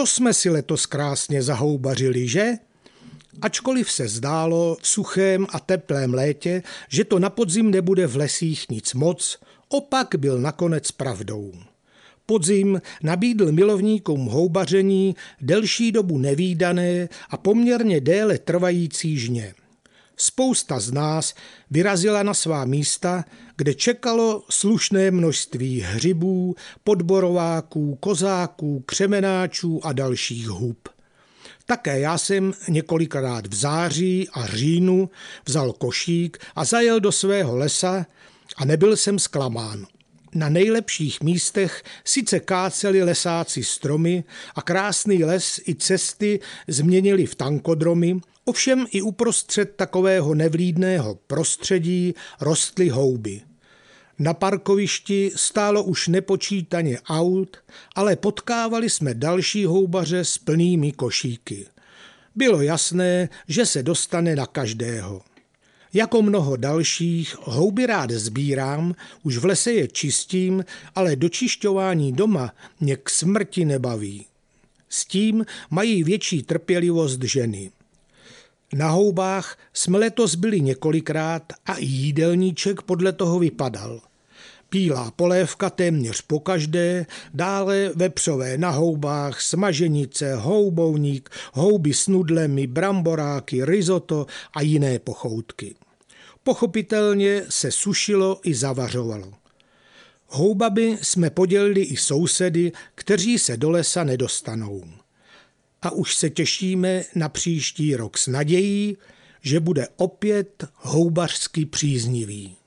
To jsme si letos krásně zahoubařili, že? Ačkoliv se zdálo v suchém a teplém létě, že to na podzim nebude v lesích nic moc, opak byl nakonec pravdou. Podzim nabídl milovníkům houbaření delší dobu nevýdané a poměrně déle trvající žně. Spousta z nás vyrazila na svá místa, kde čekalo slušné množství hřibů, podborováků, kozáků, křemenáčů a dalších hub. Také já jsem několikrát v září a říjnu vzal košík a zajel do svého lesa a nebyl jsem zklamán. Na nejlepších místech sice káceli lesáci stromy a krásný les i cesty změnili v tankodromy, ovšem i uprostřed takového nevlídného prostředí rostly houby. Na parkovišti stálo už nepočítaně aut, ale potkávali jsme další houbaře s plnými košíky. Bylo jasné, že se dostane na každého. Jako mnoho dalších houby rád sbírám, už v lese je čistím, ale dočišťování doma mě k smrti nebaví. S tím mají větší trpělivost ženy. Na houbách jsme letos byli několikrát a i jídelníček podle toho vypadal. Bílá polévka téměř po každé, dále vepřové na houbách, smaženice, houbovník, houby s nudlemi, bramboráky, risotto a jiné pochoutky. Pochopitelně se sušilo i zavařovalo. Houbaby jsme podělili i sousedy, kteří se do lesa nedostanou. A už se těšíme na příští rok s nadějí, že bude opět houbařsky příznivý.